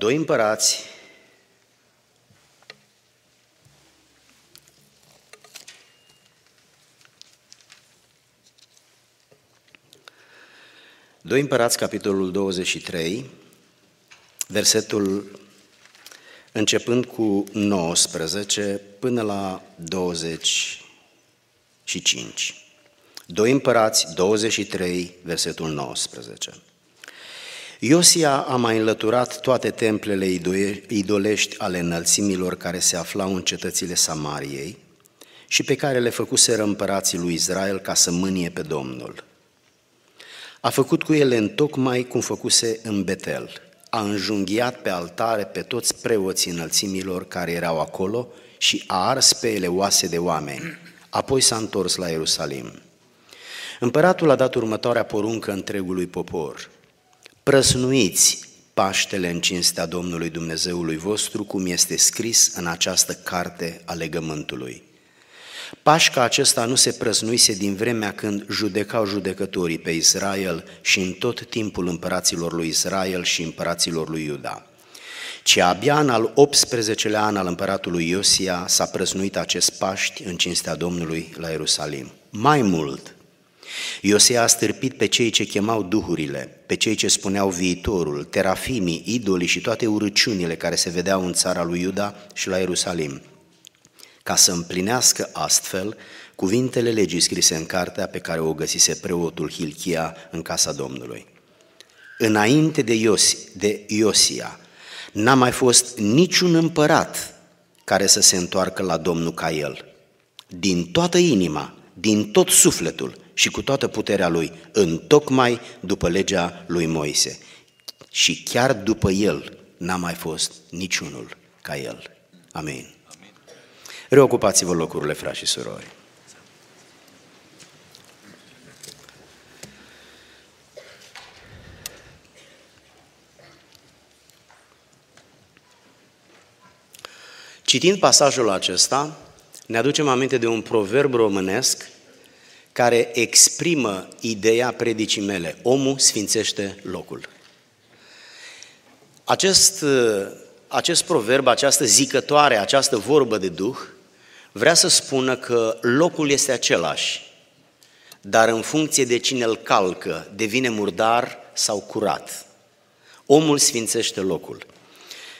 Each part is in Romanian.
Doi împărați, Doi împărați, capitolul 23, versetul începând cu 19 până la 25. Doi împărați, 23, versetul 19. Iosia a mai înlăturat toate templele idolești ale înălțimilor care se aflau în cetățile Samariei și pe care le făcuseră împărații lui Israel ca să mânie pe Domnul. A făcut cu ele întocmai cum făcuse în Betel. A înjunghiat pe altare pe toți preoții înălțimilor care erau acolo și a ars pe ele oase de oameni. Apoi s-a întors la Ierusalim. Împăratul a dat următoarea poruncă întregului popor. Prăsnuiți Paștele în cinstea Domnului Dumnezeului vostru, cum este scris în această carte a legământului. Pașca acesta nu se prăznuise din vremea când judecau judecătorii pe Israel și în tot timpul împăraților lui Israel și împăraților lui Iuda. Ci abia în al 18-lea an al împăratului Iosia s-a prăznuit acest Paști în cinstea Domnului la Ierusalim. Mai mult, Iosia a stârpit pe cei ce chemau duhurile, pe cei ce spuneau viitorul, terafimii, idolii și toate urăciunile care se vedeau în țara lui Iuda și la Ierusalim, ca să împlinească astfel cuvintele legii scrise în cartea pe care o găsise preotul Hilchia în casa Domnului. Înainte de, Iosi, de Iosia, n-a mai fost niciun împărat care să se întoarcă la Domnul ca el. Din toată inima, din tot sufletul și cu toată puterea lui, în tocmai după legea lui Moise. Și chiar după el n-a mai fost niciunul ca el. Amin. Reocupați-vă locurile, frați și surori. Citind pasajul acesta, ne aducem aminte de un proverb românesc care exprimă ideea predicii mele. Omul sfințește locul. Acest, acest proverb, această zicătoare, această vorbă de Duh, vrea să spună că locul este același, dar în funcție de cine îl calcă, devine murdar sau curat. Omul sfințește locul.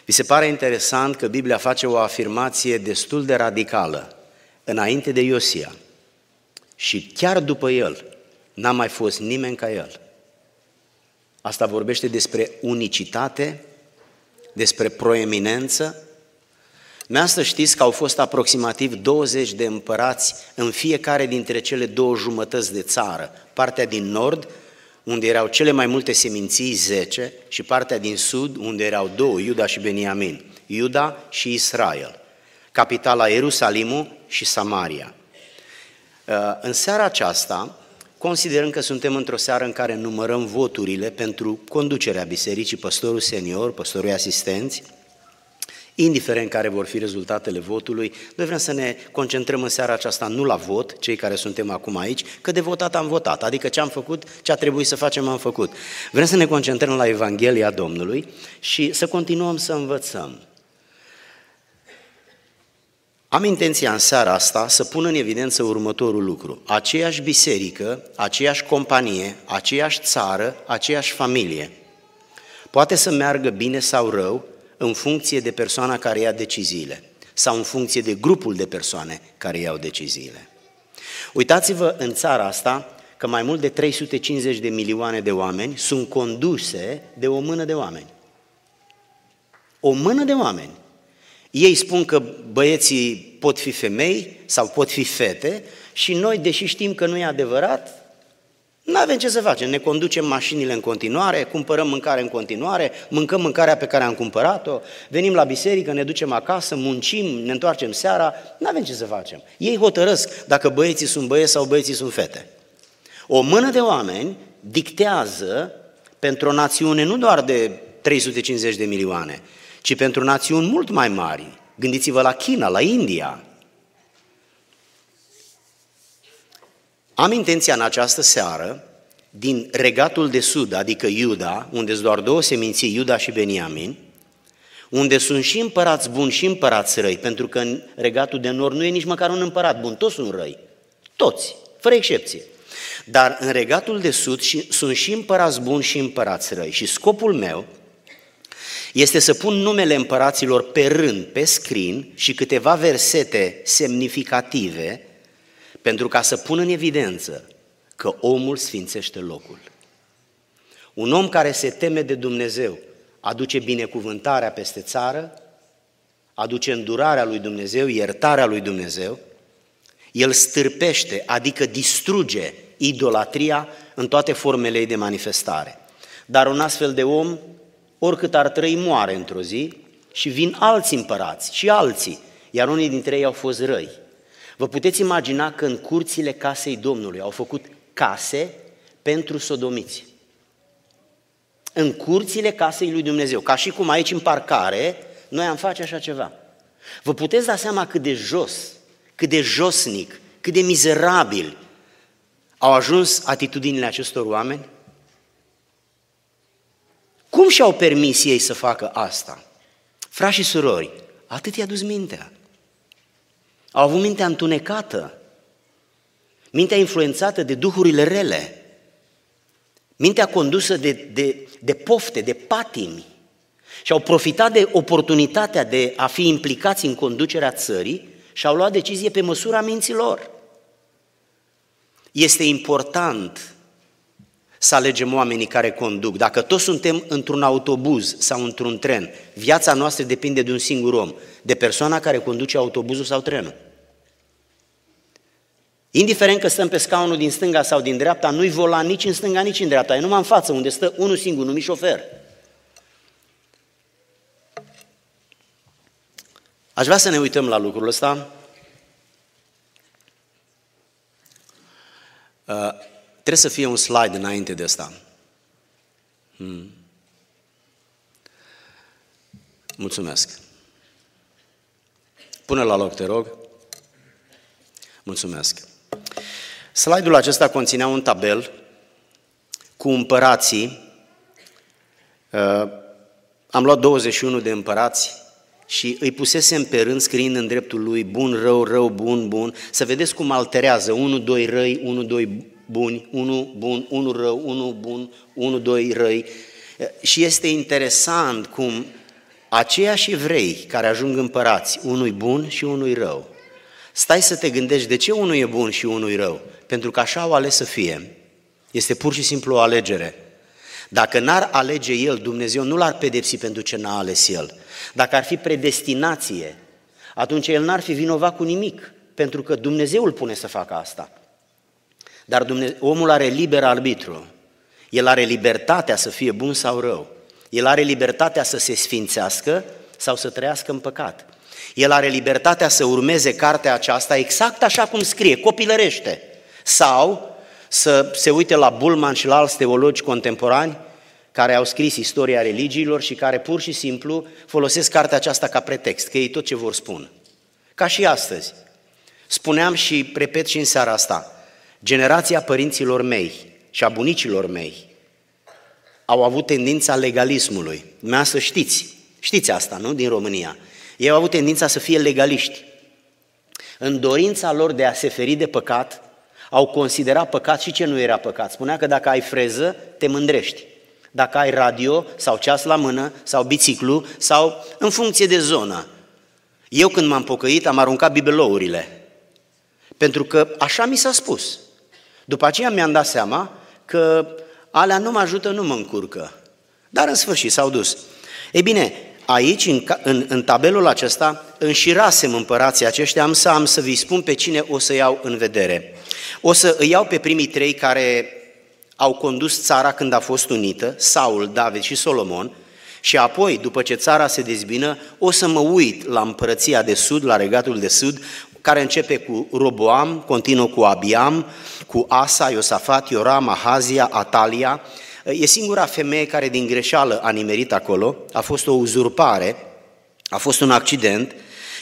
Vi se pare interesant că Biblia face o afirmație destul de radicală înainte de Iosia și chiar după el n-a mai fost nimeni ca el. Asta vorbește despre unicitate, despre proeminență, să știți că au fost aproximativ 20 de împărați în fiecare dintre cele două jumătăți de țară. Partea din nord, unde erau cele mai multe seminții, 10, și partea din sud, unde erau două, Iuda și Beniamin. Iuda și Israel. Capitala Ierusalimul și Samaria. Uh, în seara aceasta, considerăm că suntem într-o seară în care numărăm voturile pentru conducerea bisericii, păstorul senior, păstorul asistenți, indiferent care vor fi rezultatele votului, noi vrem să ne concentrăm în seara aceasta nu la vot, cei care suntem acum aici, că de votat am votat, adică ce am făcut, ce a trebuit să facem am făcut. Vrem să ne concentrăm la Evanghelia Domnului și să continuăm să învățăm. Am intenția în seara asta să pun în evidență următorul lucru. Aceeași biserică, aceeași companie, aceeași țară, aceeași familie. Poate să meargă bine sau rău, în funcție de persoana care ia deciziile sau în funcție de grupul de persoane care iau deciziile. Uitați-vă în țara asta că mai mult de 350 de milioane de oameni sunt conduse de o mână de oameni. O mână de oameni. Ei spun că băieții pot fi femei sau pot fi fete și noi, deși știm că nu e adevărat, nu avem ce să facem, ne conducem mașinile în continuare, cumpărăm mâncare în continuare, mâncăm mâncarea pe care am cumpărat-o, venim la biserică, ne ducem acasă, muncim, ne întoarcem seara, nu avem ce să facem. Ei hotărăsc dacă băieții sunt băieți sau băieții sunt fete. O mână de oameni dictează pentru o națiune nu doar de 350 de milioane, ci pentru națiuni mult mai mari. Gândiți-vă la China, la India, Am intenția în această seară, din regatul de sud, adică Iuda, unde sunt doar două seminții, Iuda și Beniamin, unde sunt și împărați buni și împărați răi, pentru că în regatul de nord nu e nici măcar un împărat bun, toți sunt răi. Toți, fără excepție. Dar în regatul de sud sunt și împărați buni și împărați răi. Și scopul meu este să pun numele împăraților pe rând, pe screen și câteva versete semnificative pentru ca să pun în evidență că omul sfințește locul. Un om care se teme de Dumnezeu aduce binecuvântarea peste țară, aduce îndurarea lui Dumnezeu, iertarea lui Dumnezeu, el stârpește, adică distruge idolatria în toate formele ei de manifestare. Dar un astfel de om, oricât ar trăi, moare într-o zi și vin alți împărați și alții, iar unii dintre ei au fost răi. Vă puteți imagina că în curțile casei Domnului au făcut case pentru sodomiți. În curțile casei lui Dumnezeu, ca și cum aici în parcare, noi am face așa ceva. Vă puteți da seama cât de jos, cât de josnic, cât de mizerabil au ajuns atitudinile acestor oameni? Cum și-au permis ei să facă asta? Frați și surori, atât i-a dus mintea. Au avut mintea întunecată, mintea influențată de duhurile rele, mintea condusă de, de, de pofte, de patimi și au profitat de oportunitatea de a fi implicați în conducerea țării și au luat decizie pe măsura minților. Este important să alegem oamenii care conduc. Dacă toți suntem într-un autobuz sau într-un tren, viața noastră depinde de un singur om, de persoana care conduce autobuzul sau trenul. Indiferent că stăm pe scaunul din stânga sau din dreapta, nu-i volan nici în stânga, nici în dreapta, e numai în față, unde stă unul singur, numit șofer. Aș vrea să ne uităm la lucrul ăsta. Uh, trebuie să fie un slide înainte de asta. Hmm. Mulțumesc. Pune la loc, te rog. Mulțumesc. Slide-ul acesta conținea un tabel cu împărații. Uh, am luat 21 de împărați și îi pusesem pe rând scriind în dreptul lui bun, rău, rău, bun, bun, să vedeți cum alterează, 1, 2 răi, 1, 2 buni, 1 bun, 1 rău, 1 bun, 1, 2 răi. Și este interesant cum aceiași evrei care ajung împărați, unui bun și unui rău, stai să te gândești de ce unul e bun și unul e rău, pentru că așa au ales să fie. Este pur și simplu o alegere. Dacă n-ar alege el, Dumnezeu nu l-ar pedepsi pentru ce n-a ales el. Dacă ar fi predestinație, atunci el n-ar fi vinovat cu nimic, pentru că Dumnezeu îl pune să facă asta. Dar Dumnezeu, omul are liber arbitru. El are libertatea să fie bun sau rău. El are libertatea să se sfințească sau să trăiască în păcat. El are libertatea să urmeze cartea aceasta exact așa cum scrie, copilărește. Sau să se uite la Bulman și la alți teologi contemporani care au scris istoria religiilor și care pur și simplu folosesc cartea aceasta ca pretext, că ei tot ce vor spun. Ca și astăzi. Spuneam și repet și în seara asta, generația părinților mei și a bunicilor mei au avut tendința legalismului. Mea să știți, știți asta, nu? Din România. Ei au avut tendința să fie legaliști. În dorința lor de a se feri de păcat, au considerat păcat și ce nu era păcat. Spunea că dacă ai freză, te mândrești. Dacă ai radio sau ceas la mână sau biciclu sau în funcție de zonă. Eu când m-am pocăit am aruncat bibelourile. Pentru că așa mi s-a spus. După aceea mi-am dat seama că alea nu mă ajută, nu mă încurcă. Dar în sfârșit s-au dus. Ei bine, aici, în, în, în tabelul acesta, înșirasem împărații aceștia, am să am să vi spun pe cine o să iau în vedere. O să îi iau pe primii trei care au condus țara când a fost unită, Saul, David și Solomon, și apoi, după ce țara se dezbină, o să mă uit la împărăția de sud, la regatul de sud, care începe cu Roboam, continuă cu Abiam, cu Asa, Iosafat, Ioram, Ahazia, Atalia. E singura femeie care din greșeală a nimerit acolo, a fost o uzurpare, a fost un accident,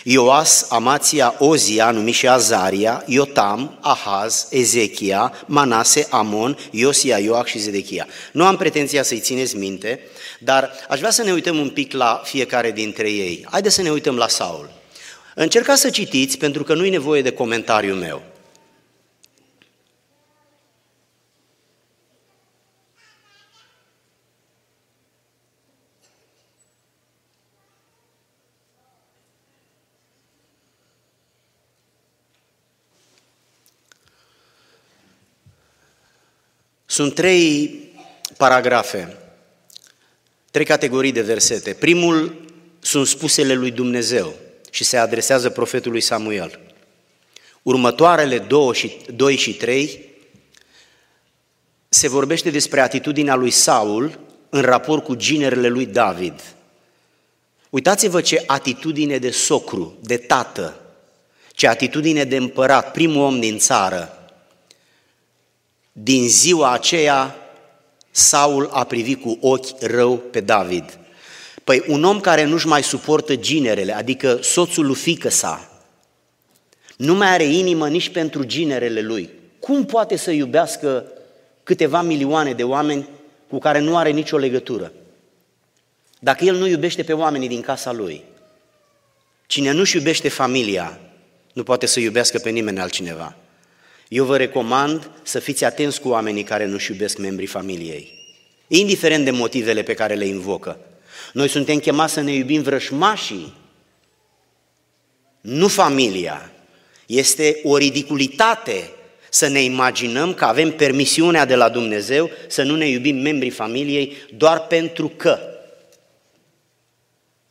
Ioas, Amația, Ozia, numit și Azaria, Iotam, Ahaz, Ezechia, Manase, Amon, Iosia, Ioac și Zedechia. Nu am pretenția să-i țineți minte, dar aș vrea să ne uităm un pic la fiecare dintre ei. Haideți să ne uităm la Saul. Încercați să citiți, pentru că nu-i nevoie de comentariul meu. Sunt trei paragrafe, trei categorii de versete. Primul sunt spusele lui Dumnezeu și se adresează profetului Samuel. Următoarele două și, doi și trei se vorbește despre atitudinea lui Saul în raport cu ginerele lui David. Uitați-vă ce atitudine de socru, de tată, ce atitudine de împărat, primul om din țară, din ziua aceea, Saul a privit cu ochi rău pe David. Păi un om care nu-și mai suportă ginerele, adică soțul lui fică sa, nu mai are inimă nici pentru ginerele lui. Cum poate să iubească câteva milioane de oameni cu care nu are nicio legătură? Dacă el nu iubește pe oamenii din casa lui, cine nu-și iubește familia, nu poate să iubească pe nimeni altcineva. Eu vă recomand să fiți atenți cu oamenii care nu-și iubesc membrii familiei, indiferent de motivele pe care le invocă. Noi suntem chemați să ne iubim vrășmașii, nu familia. Este o ridiculitate să ne imaginăm că avem permisiunea de la Dumnezeu să nu ne iubim membrii familiei doar pentru că.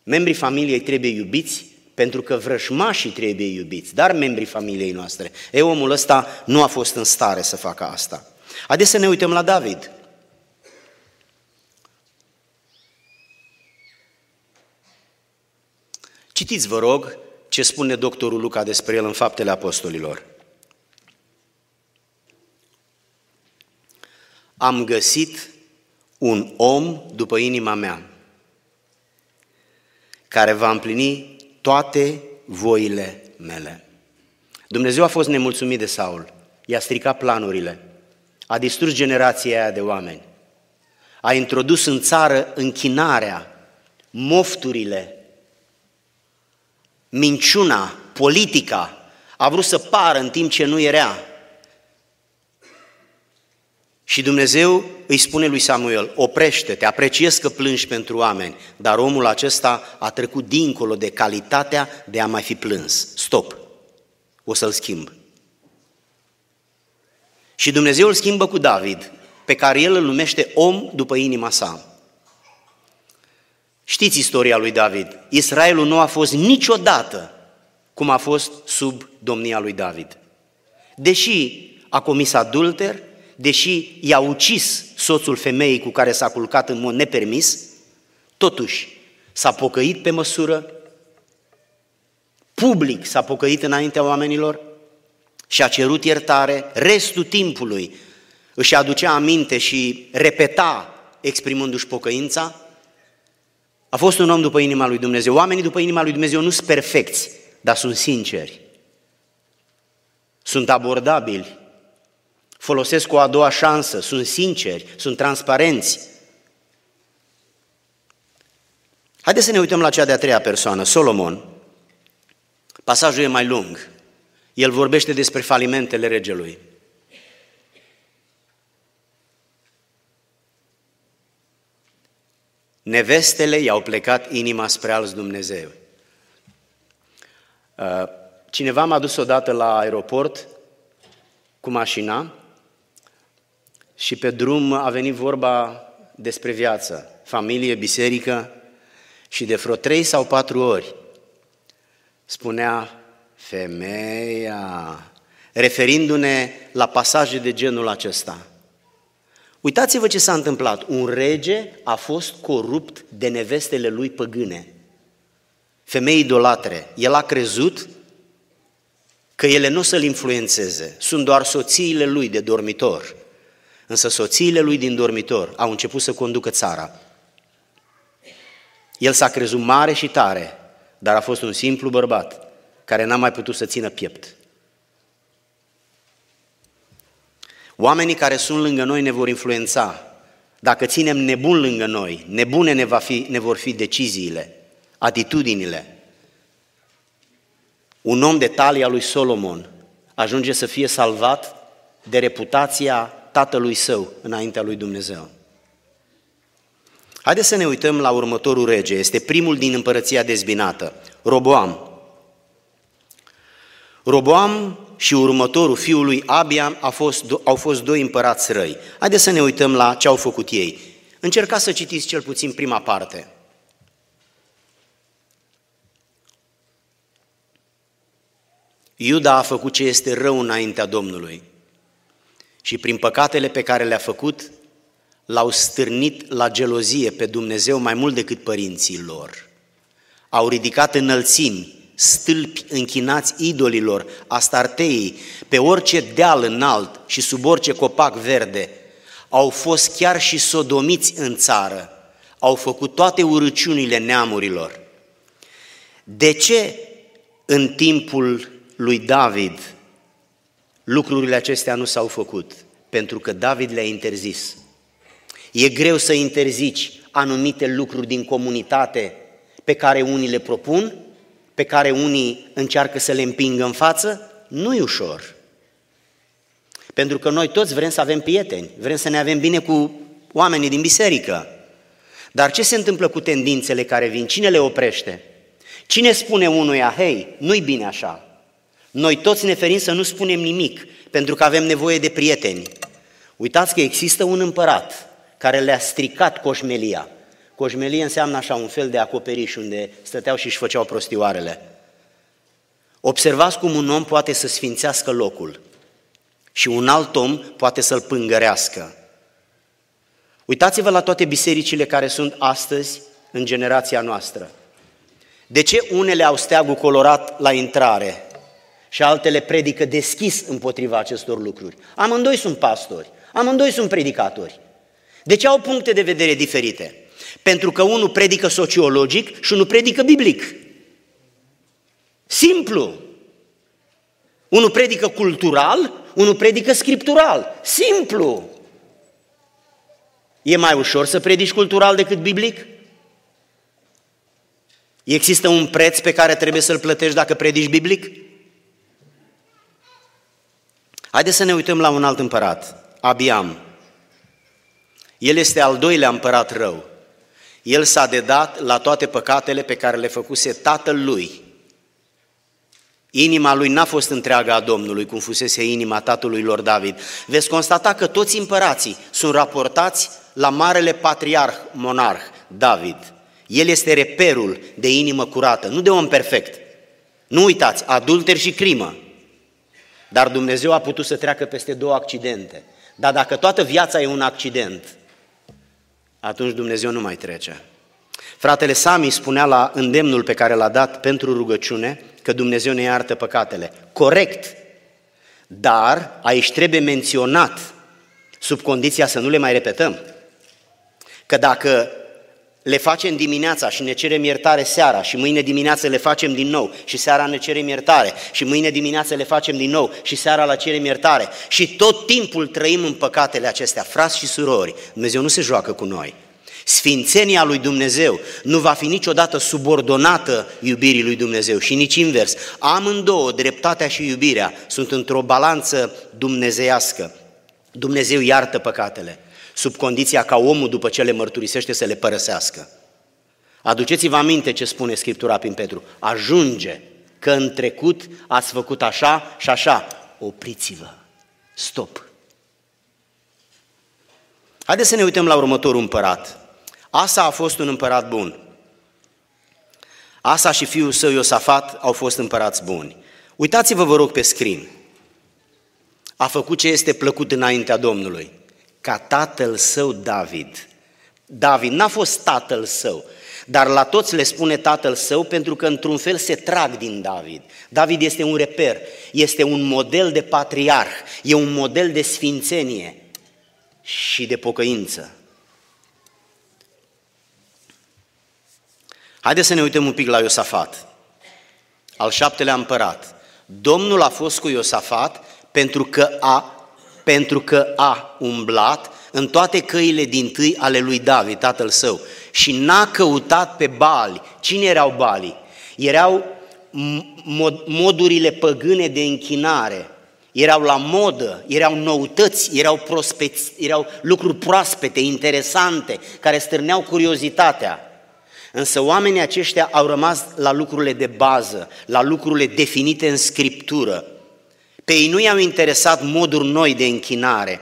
Membrii familiei trebuie iubiți pentru că vrăjmașii trebuie iubiți, dar membrii familiei noastre. E, omul ăsta nu a fost în stare să facă asta. Haideți să ne uităm la David. Citiți, vă rog, ce spune doctorul Luca despre el în Faptele Apostolilor. Am găsit un om după inima mea, care va împlini toate voile mele. Dumnezeu a fost nemulțumit de Saul, i-a stricat planurile, a distrus generația aia de oameni, a introdus în țară închinarea, mofturile, minciuna, politica, a vrut să pară în timp ce nu era. Și Dumnezeu îi spune lui Samuel, oprește-te, apreciez că plângi pentru oameni, dar omul acesta a trecut dincolo de calitatea de a mai fi plâns. Stop! O să-l schimb. Și Dumnezeu îl schimbă cu David, pe care el îl numește om după inima sa. Știți istoria lui David. Israelul nu a fost niciodată cum a fost sub domnia lui David. Deși a comis adulter, deși i-a ucis soțul femeii cu care s-a culcat în mod nepermis, totuși s-a pocăit pe măsură, public s-a pocăit înaintea oamenilor și a cerut iertare, restul timpului își aducea aminte și repeta exprimându-și pocăința, a fost un om după inima lui Dumnezeu. Oamenii după inima lui Dumnezeu nu sunt perfecți, dar sunt sinceri. Sunt abordabili, folosesc o a doua șansă, sunt sinceri, sunt transparenți. Haideți să ne uităm la cea de-a treia persoană, Solomon. Pasajul e mai lung. El vorbește despre falimentele regelui. Nevestele i-au plecat inima spre alți Dumnezeu. Uh, cineva m-a dus odată la aeroport cu mașina și pe drum a venit vorba despre viață, familie, biserică și de vreo trei sau patru ori spunea femeia, referindu-ne la pasaje de genul acesta. Uitați-vă ce s-a întâmplat. Un rege a fost corupt de nevestele lui păgâne, femei idolatre. El a crezut că ele nu o să-l influențeze, sunt doar soțiile lui de dormitor. Însă soțiile lui din dormitor au început să conducă țara. El s-a crezut mare și tare, dar a fost un simplu bărbat. care n-a mai putut să țină piept. Oamenii care sunt lângă noi ne vor influența. Dacă ținem nebun lângă noi, nebune ne, va fi, ne vor fi deciziile, atitudinile. Un om de talia lui Solomon ajunge să fie salvat de reputația tatălui său înaintea lui Dumnezeu. Haideți să ne uităm la următorul rege. Este primul din împărăția dezbinată, Roboam. Roboam și următorul fiului Abia a fost, au fost doi împărați răi. Haideți să ne uităm la ce au făcut ei. Încercați să citiți cel puțin prima parte. Iuda a făcut ce este rău înaintea Domnului și prin păcatele pe care le-a făcut, l-au stârnit la gelozie pe Dumnezeu mai mult decât părinții lor. Au ridicat înălțimi, stâlpi închinați idolilor, astarteii, pe orice deal înalt și sub orice copac verde. Au fost chiar și sodomiți în țară, au făcut toate urăciunile neamurilor. De ce în timpul lui David lucrurile acestea nu s-au făcut? Pentru că David le-a interzis. E greu să interzici anumite lucruri din comunitate pe care unii le propun, pe care unii încearcă să le împingă în față, nu e ușor. Pentru că noi toți vrem să avem prieteni, vrem să ne avem bine cu oamenii din biserică. Dar ce se întâmplă cu tendințele care vin? Cine le oprește? Cine spune unuia, hei, nu-i bine așa? Noi toți ne ferim să nu spunem nimic, pentru că avem nevoie de prieteni. Uitați că există un împărat care le-a stricat coșmelia. Coșmelie înseamnă așa un fel de acoperiș unde stăteau și își făceau prostioarele. Observați cum un om poate să sfințească locul și un alt om poate să-l pângărească. Uitați-vă la toate bisericile care sunt astăzi în generația noastră. De ce unele au steagul colorat la intrare și altele predică deschis împotriva acestor lucruri? Amândoi sunt pastori, amândoi sunt predicatori. De ce au puncte de vedere diferite? Pentru că unul predică sociologic și unul predică biblic. Simplu. Unul predică cultural, unul predică scriptural. Simplu. E mai ușor să predici cultural decât biblic? Există un preț pe care trebuie să-l plătești dacă predici biblic? Haideți să ne uităm la un alt împărat, Abiam. El este al doilea împărat rău. El s-a dedat la toate păcatele pe care le făcuse tatăl lui. Inima lui n-a fost întreaga a Domnului, cum fusese inima tatălui lor David. Veți constata că toți împărații sunt raportați la marele patriarh, monarh, David. El este reperul de inimă curată, nu de om perfect. Nu uitați, adulter și crimă. Dar Dumnezeu a putut să treacă peste două accidente. Dar dacă toată viața e un accident, atunci Dumnezeu nu mai trece. Fratele Sami spunea la îndemnul pe care l-a dat pentru rugăciune că Dumnezeu ne iartă păcatele. Corect, dar aici trebuie menționat, sub condiția să nu le mai repetăm. Că dacă le facem dimineața și ne cerem iertare seara și mâine dimineață le facem din nou și seara ne cerem iertare și mâine dimineață le facem din nou și seara la cerem iertare și tot timpul trăim în păcatele acestea, frați și surori, Dumnezeu nu se joacă cu noi. Sfințenia lui Dumnezeu nu va fi niciodată subordonată iubirii lui Dumnezeu și nici invers. Amândouă, dreptatea și iubirea, sunt într-o balanță dumnezeiască. Dumnezeu iartă păcatele sub condiția ca omul după ce le mărturisește să le părăsească. Aduceți-vă aminte ce spune Scriptura prin Petru. Ajunge că în trecut ați făcut așa și așa. Opriți-vă. Stop. Haideți să ne uităm la următorul împărat. Asa a fost un împărat bun. Asa și fiul său Iosafat au fost împărați buni. Uitați-vă, vă rog, pe scrin. A făcut ce este plăcut înaintea Domnului ca tatăl său David. David n-a fost tatăl său, dar la toți le spune tatăl său pentru că într-un fel se trag din David. David este un reper, este un model de patriarh, e un model de sfințenie și de pocăință. Haideți să ne uităm un pic la Iosafat. al șaptelea împărat. Domnul a fost cu Iosafat pentru că a, pentru că a umblat în toate căile din tâi ale lui David, tatăl său, și n-a căutat pe bali. Cine erau balii? Erau mod, modurile păgâne de închinare, erau la modă, erau noutăți, erau, prospeți, erau lucruri proaspete, interesante, care stârneau curiozitatea. Însă oamenii aceștia au rămas la lucrurile de bază, la lucrurile definite în scriptură. Pe ei nu i-au interesat moduri noi de închinare.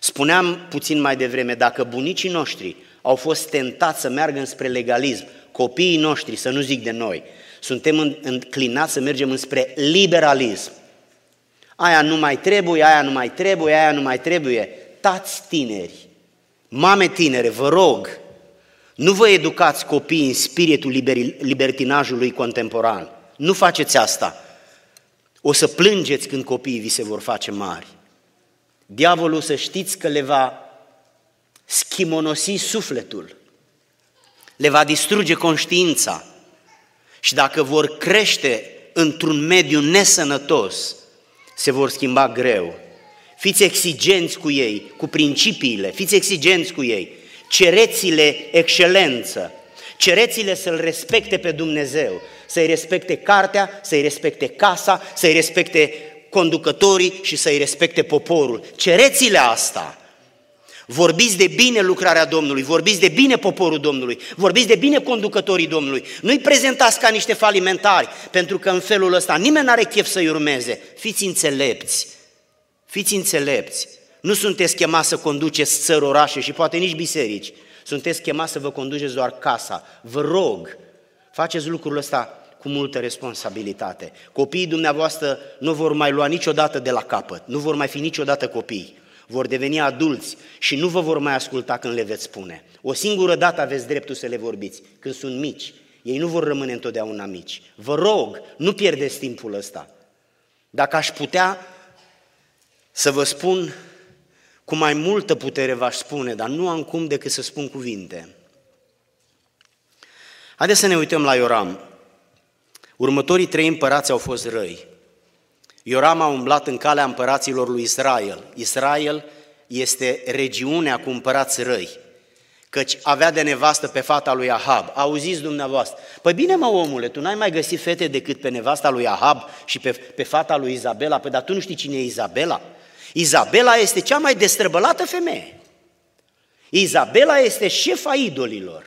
Spuneam puțin mai devreme, dacă bunicii noștri au fost tentați să meargă spre legalism, copiii noștri, să nu zic de noi, suntem înclinați să mergem înspre liberalism. Aia nu mai trebuie, aia nu mai trebuie, aia nu mai trebuie. Tați tineri, mame tinere, vă rog, nu vă educați copiii în spiritul libertinajului contemporan. Nu faceți asta. O să plângeți când copiii vi se vor face mari. Diavolul să știți că le va schimonosi sufletul, le va distruge conștiința și dacă vor crește într-un mediu nesănătos, se vor schimba greu. Fiți exigenți cu ei, cu principiile, fiți exigenți cu ei. Cereți-le excelență, cereți-le să-L respecte pe Dumnezeu, să-i respecte cartea, să-i respecte casa, să-i respecte conducătorii și să-i respecte poporul. Cereți-le asta. Vorbiți de bine lucrarea Domnului, vorbiți de bine poporul Domnului, vorbiți de bine conducătorii Domnului. Nu-i prezentați ca niște falimentari, pentru că în felul ăsta nimeni n-are chef să-i urmeze. Fiți înțelepți, fiți înțelepți. Nu sunteți chemați să conduceți țări, orașe și poate nici biserici. Sunteți chemați să vă conduceți doar casa. Vă rog, faceți lucrul ăsta cu multă responsabilitate. Copiii dumneavoastră nu vor mai lua niciodată de la capăt, nu vor mai fi niciodată copii vor deveni adulți și nu vă vor mai asculta când le veți spune. O singură dată aveți dreptul să le vorbiți, când sunt mici. Ei nu vor rămâne întotdeauna mici. Vă rog, nu pierdeți timpul ăsta. Dacă aș putea să vă spun cu mai multă putere v-aș spune, dar nu am cum decât să spun cuvinte. Haideți să ne uităm la Ioram. Următorii trei împărați au fost răi. Ioram a umblat în calea împăraților lui Israel. Israel este regiunea cu împărați răi, căci avea de nevastă pe fata lui Ahab. Auziți dumneavoastră? Păi bine mă omule, tu n-ai mai găsit fete decât pe nevasta lui Ahab și pe, pe fata lui Izabela, păi dar tu nu știi cine e Izabela? Izabela este cea mai destrăbălată femeie. Izabela este șefa idolilor.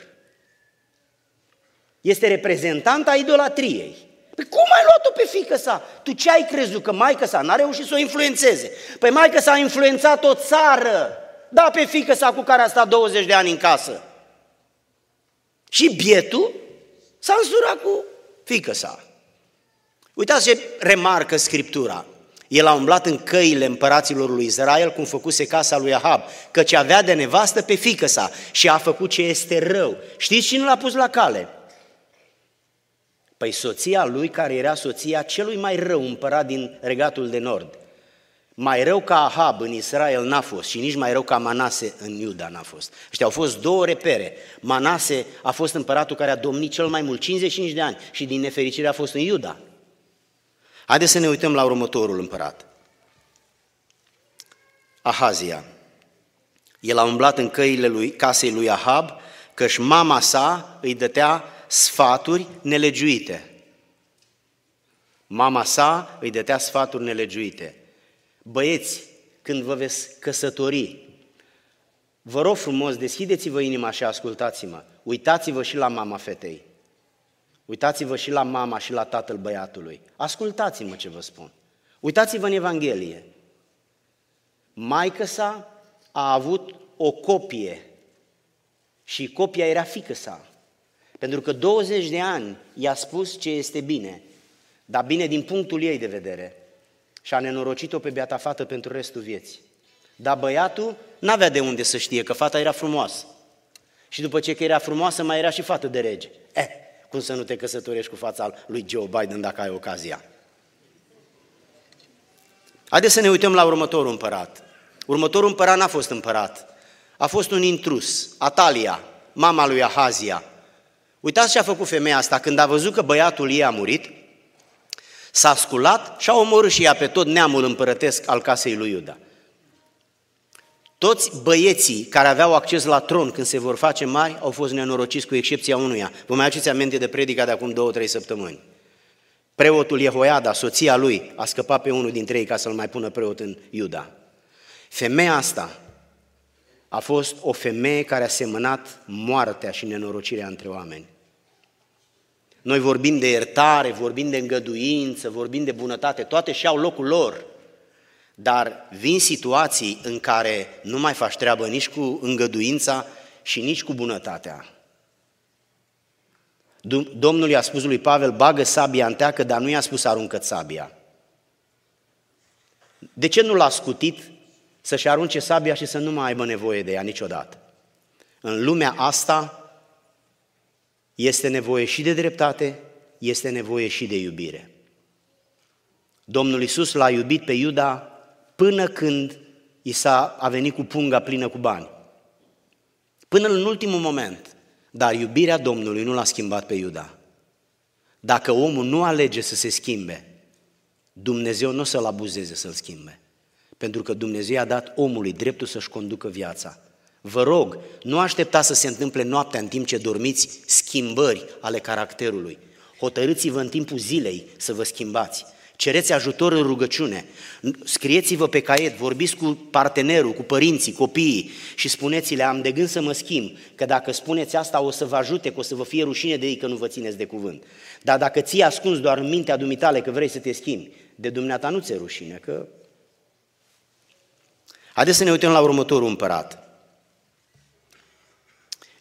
Este reprezentanta idolatriei. Păi cum ai luat-o pe fică sa? Tu ce ai crezut? Că maica sa n-a reușit să o influențeze. Păi maica sa a influențat o țară. Da, pe fică sa cu care a stat 20 de ani în casă. Și bietul s-a însurat cu fică sa. Uitați ce remarcă Scriptura. El a umblat în căile împăraților lui Israel, cum făcuse casa lui Ahab, căci avea de nevastă pe fică sa și a făcut ce este rău. Știți cine l-a pus la cale? Păi soția lui, care era soția celui mai rău împărat din regatul de nord. Mai rău ca Ahab în Israel n-a fost și nici mai rău ca Manase în Iuda n-a fost. Ăștia au fost două repere. Manase a fost împăratul care a domnit cel mai mult, 55 de ani, și din nefericire a fost în Iuda. Haideți să ne uităm la următorul împărat. Ahazia. El a umblat în căile lui, casei lui Ahab, căci mama sa îi dătea sfaturi nelegiuite. Mama sa îi dătea sfaturi nelegiuite. Băieți, când vă veți căsători, vă rog frumos, deschideți-vă inima și ascultați-mă. Uitați-vă și la mama fetei. Uitați-vă și la mama și la tatăl băiatului. Ascultați-mă ce vă spun. Uitați-vă în Evanghelie. Maica sa a avut o copie și copia era fică sa. Pentru că 20 de ani i-a spus ce este bine, dar bine din punctul ei de vedere. Și a nenorocit-o pe beata fată pentru restul vieții. Dar băiatul n-avea de unde să știe că fata era frumoasă. Și după ce că era frumoasă, mai era și fată de rege. Eh, cum să nu te căsătorești cu fața lui Joe Biden dacă ai ocazia? Haideți să ne uităm la următorul împărat. Următorul împărat n-a fost împărat. A fost un intrus, Atalia, mama lui Ahazia. Uitați ce a făcut femeia asta când a văzut că băiatul ei a murit. S-a sculat și a omorât și ea pe tot neamul împărătesc al casei lui Iuda. Toți băieții care aveau acces la tron când se vor face mari au fost nenorociți cu excepția unuia. Vă mai aduceți aminte de predica de acum două-trei săptămâni. Preotul Jehoiada, soția lui, a scăpat pe unul dintre ei ca să-l mai pună preot în Iuda. Femeia asta a fost o femeie care a semănat moartea și nenorocirea între oameni. Noi vorbim de iertare, vorbim de îngăduință, vorbim de bunătate, toate și-au locul lor. Dar vin situații în care nu mai faci treabă nici cu îngăduința și nici cu bunătatea. Domnul i-a spus lui Pavel, bagă sabia în teacă, dar nu i-a spus aruncă sabia. De ce nu l-a scutit să-și arunce sabia și să nu mai aibă nevoie de ea niciodată? În lumea asta este nevoie și de dreptate, este nevoie și de iubire. Domnul Isus l-a iubit pe Iuda până când i s-a a venit cu punga plină cu bani. Până în ultimul moment. Dar iubirea Domnului nu l-a schimbat pe Iuda. Dacă omul nu alege să se schimbe, Dumnezeu nu o să-l abuzeze să-l schimbe. Pentru că Dumnezeu a dat omului dreptul să-și conducă viața. Vă rog, nu așteptați să se întâmple noaptea în timp ce dormiți schimbări ale caracterului. Hotărâți-vă în timpul zilei să vă schimbați. Cereți ajutor în rugăciune. Scrieți-vă pe caiet, vorbiți cu partenerul, cu părinții, copiii și spuneți-le, am de gând să mă schimb, că dacă spuneți asta o să vă ajute, că o să vă fie rușine de ei că nu vă țineți de cuvânt. Dar dacă ții ascuns doar în mintea dumitale că vrei să te schimbi, de dumneata nu ți-e rușine, că... Haideți să ne uităm la următorul împărat.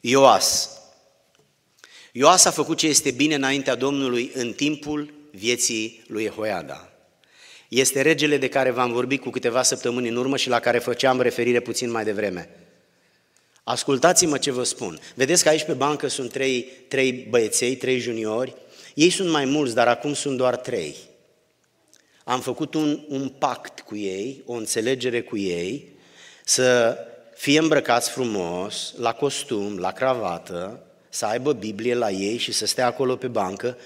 Ioas. Ioas a făcut ce este bine înaintea Domnului în timpul vieții lui Jehoiada. Este regele de care v-am vorbit cu câteva săptămâni în urmă și la care făceam referire puțin mai devreme. Ascultați-mă ce vă spun. Vedeți că aici pe bancă sunt trei, trei băieței, trei juniori. Ei sunt mai mulți, dar acum sunt doar trei. Am făcut un, un pact cu ei, o înțelegere cu ei, să fie îmbrăcați frumos, la costum, la cravată, să aibă Biblie la ei și să stea acolo pe bancă,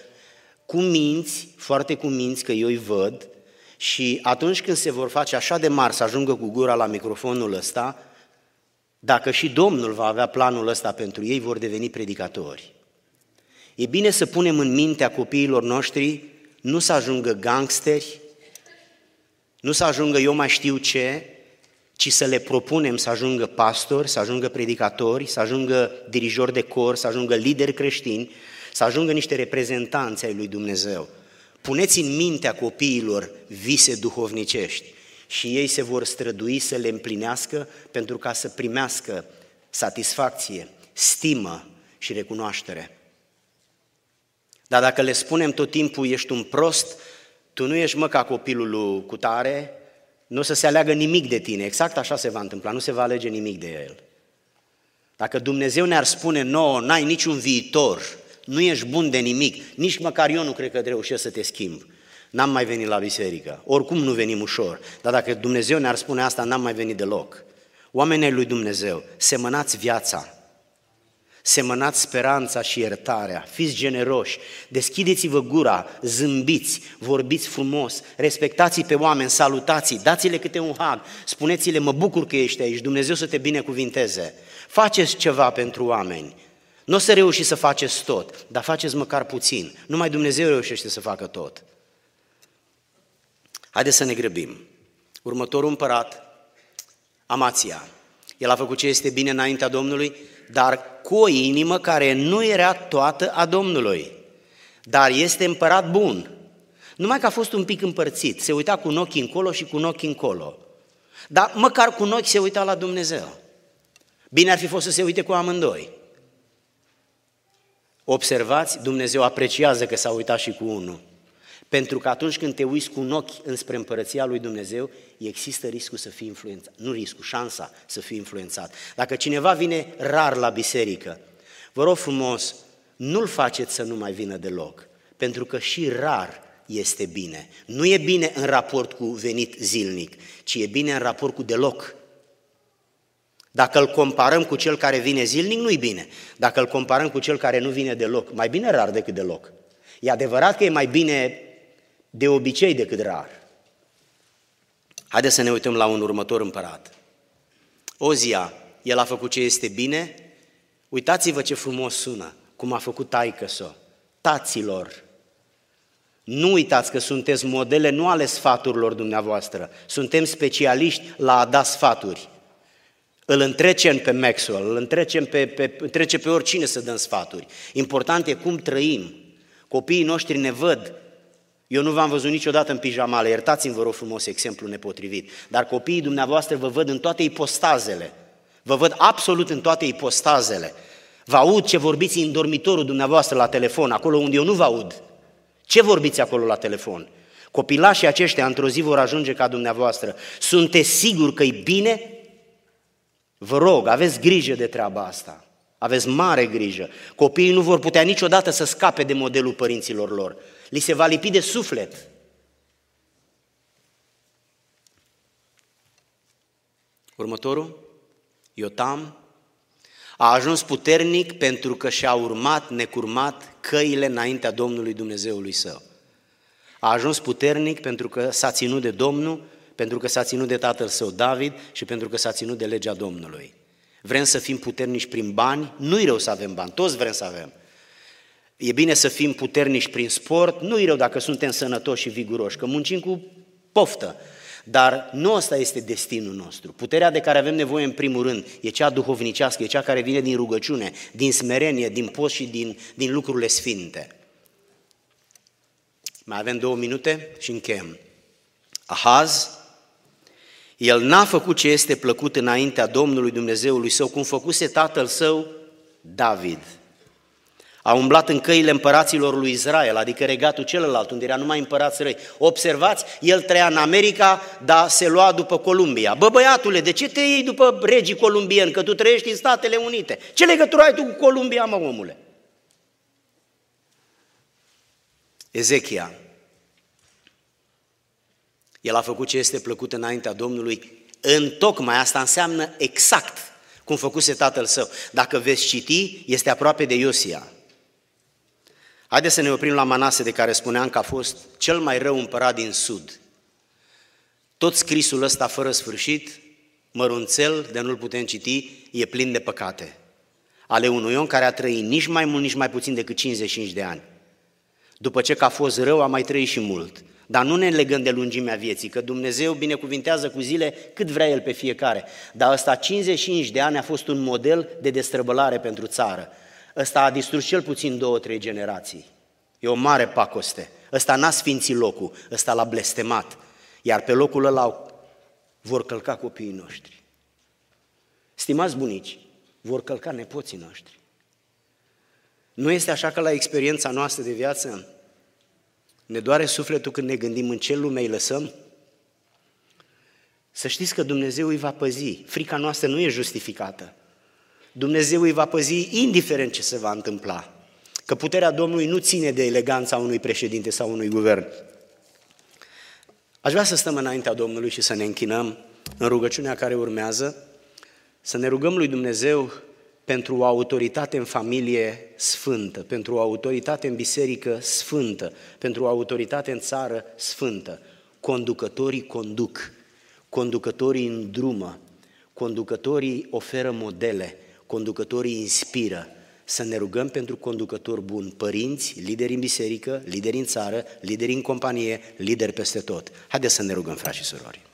cu minți, foarte cu minți, că eu îi văd, și atunci când se vor face așa de mari să ajungă cu gura la microfonul ăsta, dacă și Domnul va avea planul ăsta pentru ei, vor deveni predicatori. E bine să punem în mintea copiilor noștri nu să ajungă gangsteri, nu să ajungă eu mai știu ce, ci să le propunem să ajungă pastori, să ajungă predicatori, să ajungă dirijori de cor, să ajungă lideri creștini, să ajungă niște reprezentanți ai lui Dumnezeu. Puneți în mintea copiilor vise duhovnicești și ei se vor strădui să le împlinească pentru ca să primească satisfacție, stimă și recunoaștere. Dar dacă le spunem tot timpul, ești un prost, tu nu ești mă ca copilul lui Cutare, nu o să se aleagă nimic de tine. Exact așa se va întâmpla, nu se va alege nimic de el. Dacă Dumnezeu ne-ar spune nouă, n-ai niciun viitor, nu ești bun de nimic, nici măcar eu nu cred că reușesc să te schimb. N-am mai venit la biserică, oricum nu venim ușor, dar dacă Dumnezeu ne-ar spune asta, n-am mai venit deloc. Oamenii lui Dumnezeu, semănați viața, semănați speranța și iertarea, fiți generoși, deschideți-vă gura, zâmbiți, vorbiți frumos, respectați pe oameni, salutați dați-le câte un hag, spuneți-le, mă bucur că ești aici, Dumnezeu să te binecuvinteze. Faceți ceva pentru oameni. Nu o să reușiți să faceți tot, dar faceți măcar puțin. Numai Dumnezeu reușește să facă tot. Haideți să ne grăbim. Următorul împărat, Amația. El a făcut ce este bine înaintea Domnului, dar cu o inimă care nu era toată a Domnului. Dar este împărat bun. Numai că a fost un pic împărțit, se uita cu un ochi încolo și cu un ochi încolo. Dar măcar cu un ochi se uita la Dumnezeu. Bine ar fi fost să se uite cu amândoi. Observați, Dumnezeu apreciază că s-a uitat și cu unul. Pentru că atunci când te uiți cu un ochi înspre împărăția lui Dumnezeu, există riscul să fii influențat. Nu riscul, șansa să fii influențat. Dacă cineva vine rar la biserică, vă rog frumos, nu-l faceți să nu mai vină deloc, pentru că și rar este bine. Nu e bine în raport cu venit zilnic, ci e bine în raport cu deloc. Dacă îl comparăm cu cel care vine zilnic, nu-i bine. Dacă îl comparăm cu cel care nu vine deloc, mai bine rar decât deloc. E adevărat că e mai bine de obicei decât rar. Haideți să ne uităm la un următor împărat. Ozia, el a făcut ce este bine, uitați-vă ce frumos sună, cum a făcut taică -so. taților. Nu uitați că sunteți modele nu ale sfaturilor dumneavoastră, suntem specialiști la a da sfaturi. Îl întrecem pe Maxwell, îl întrecem pe, pe, întrece pe oricine să dăm sfaturi. Important e cum trăim. Copiii noștri ne văd. Eu nu v-am văzut niciodată în pijamale, iertați-mi vă rog frumos exemplu nepotrivit, dar copiii dumneavoastră vă văd în toate ipostazele. Vă văd absolut în toate ipostazele. Vă aud ce vorbiți în dormitorul dumneavoastră la telefon, acolo unde eu nu vă aud. Ce vorbiți acolo la telefon? Copilașii aceștia într-o zi vor ajunge ca dumneavoastră. Sunteți siguri că e bine? Vă rog, aveți grijă de treaba asta. Aveți mare grijă. Copiii nu vor putea niciodată să scape de modelul părinților lor. Li se va lipi de suflet. Următorul, Iotam, a ajuns puternic pentru că și-a urmat necurmat căile înaintea Domnului Dumnezeului său. A ajuns puternic pentru că s-a ținut de Domnul, pentru că s-a ținut de tatăl său David și pentru că s-a ținut de legea Domnului. Vrem să fim puternici prin bani? Nu-i rău să avem bani, toți vrem să avem. E bine să fim puternici prin sport, nu-i rău dacă suntem sănătoși și viguroși, că muncim cu poftă. Dar nu ăsta este destinul nostru. Puterea de care avem nevoie în primul rând e cea duhovnicească, e cea care vine din rugăciune, din smerenie, din post și din, din lucrurile sfinte. Mai avem două minute și încheiem. Ahaz, el n-a făcut ce este plăcut înaintea Domnului Dumnezeului său, cum făcuse tatăl său David. A umblat în căile împăraților lui Israel, adică regatul celălalt, unde era numai împărați răi. Observați, el trăia în America, dar se lua după Columbia. Bă, băiatule, de ce te iei după regii columbieni, că tu trăiești în Statele Unite? Ce legătură ai tu cu Columbia, mă, omule? Ezechia. El a făcut ce este plăcut înaintea Domnului. În tocmai asta înseamnă exact cum făcuse tatăl său. Dacă veți citi, este aproape de Iosia. Haideți să ne oprim la Manase, de care spuneam că a fost cel mai rău împărat din sud. Tot scrisul ăsta fără sfârșit, mărunțel, de nu-l putem citi, e plin de păcate. Ale unui om care a trăit nici mai mult, nici mai puțin decât 55 de ani. După ce că a fost rău, a mai trăit și mult. Dar nu ne legăm de lungimea vieții, că Dumnezeu binecuvintează cu zile cât vrea El pe fiecare. Dar ăsta 55 de ani a fost un model de destrăbălare pentru țară. Ăsta a distrus cel puțin două, trei generații. E o mare pacoste. Ăsta n-a sfințit locul, ăsta l-a blestemat. Iar pe locul ăla vor călca copiii noștri. Stimați bunici, vor călca nepoții noștri. Nu este așa că la experiența noastră de viață ne doare sufletul când ne gândim în ce lume îi lăsăm? Să știți că Dumnezeu îi va păzi. Frica noastră nu e justificată. Dumnezeu îi va păzi indiferent ce se va întâmpla. Că puterea Domnului nu ține de eleganța unui președinte sau unui guvern. Aș vrea să stăm înaintea Domnului și să ne închinăm în rugăciunea care urmează, să ne rugăm lui Dumnezeu pentru o autoritate în familie sfântă, pentru o autoritate în biserică sfântă, pentru o autoritate în țară sfântă. Conducătorii conduc, conducătorii îndrumă, conducătorii oferă modele, conducătorii inspiră. Să ne rugăm pentru conducători buni, părinți, lideri în biserică, lideri în țară, lideri în companie, lideri peste tot. Haideți să ne rugăm, frați și surori.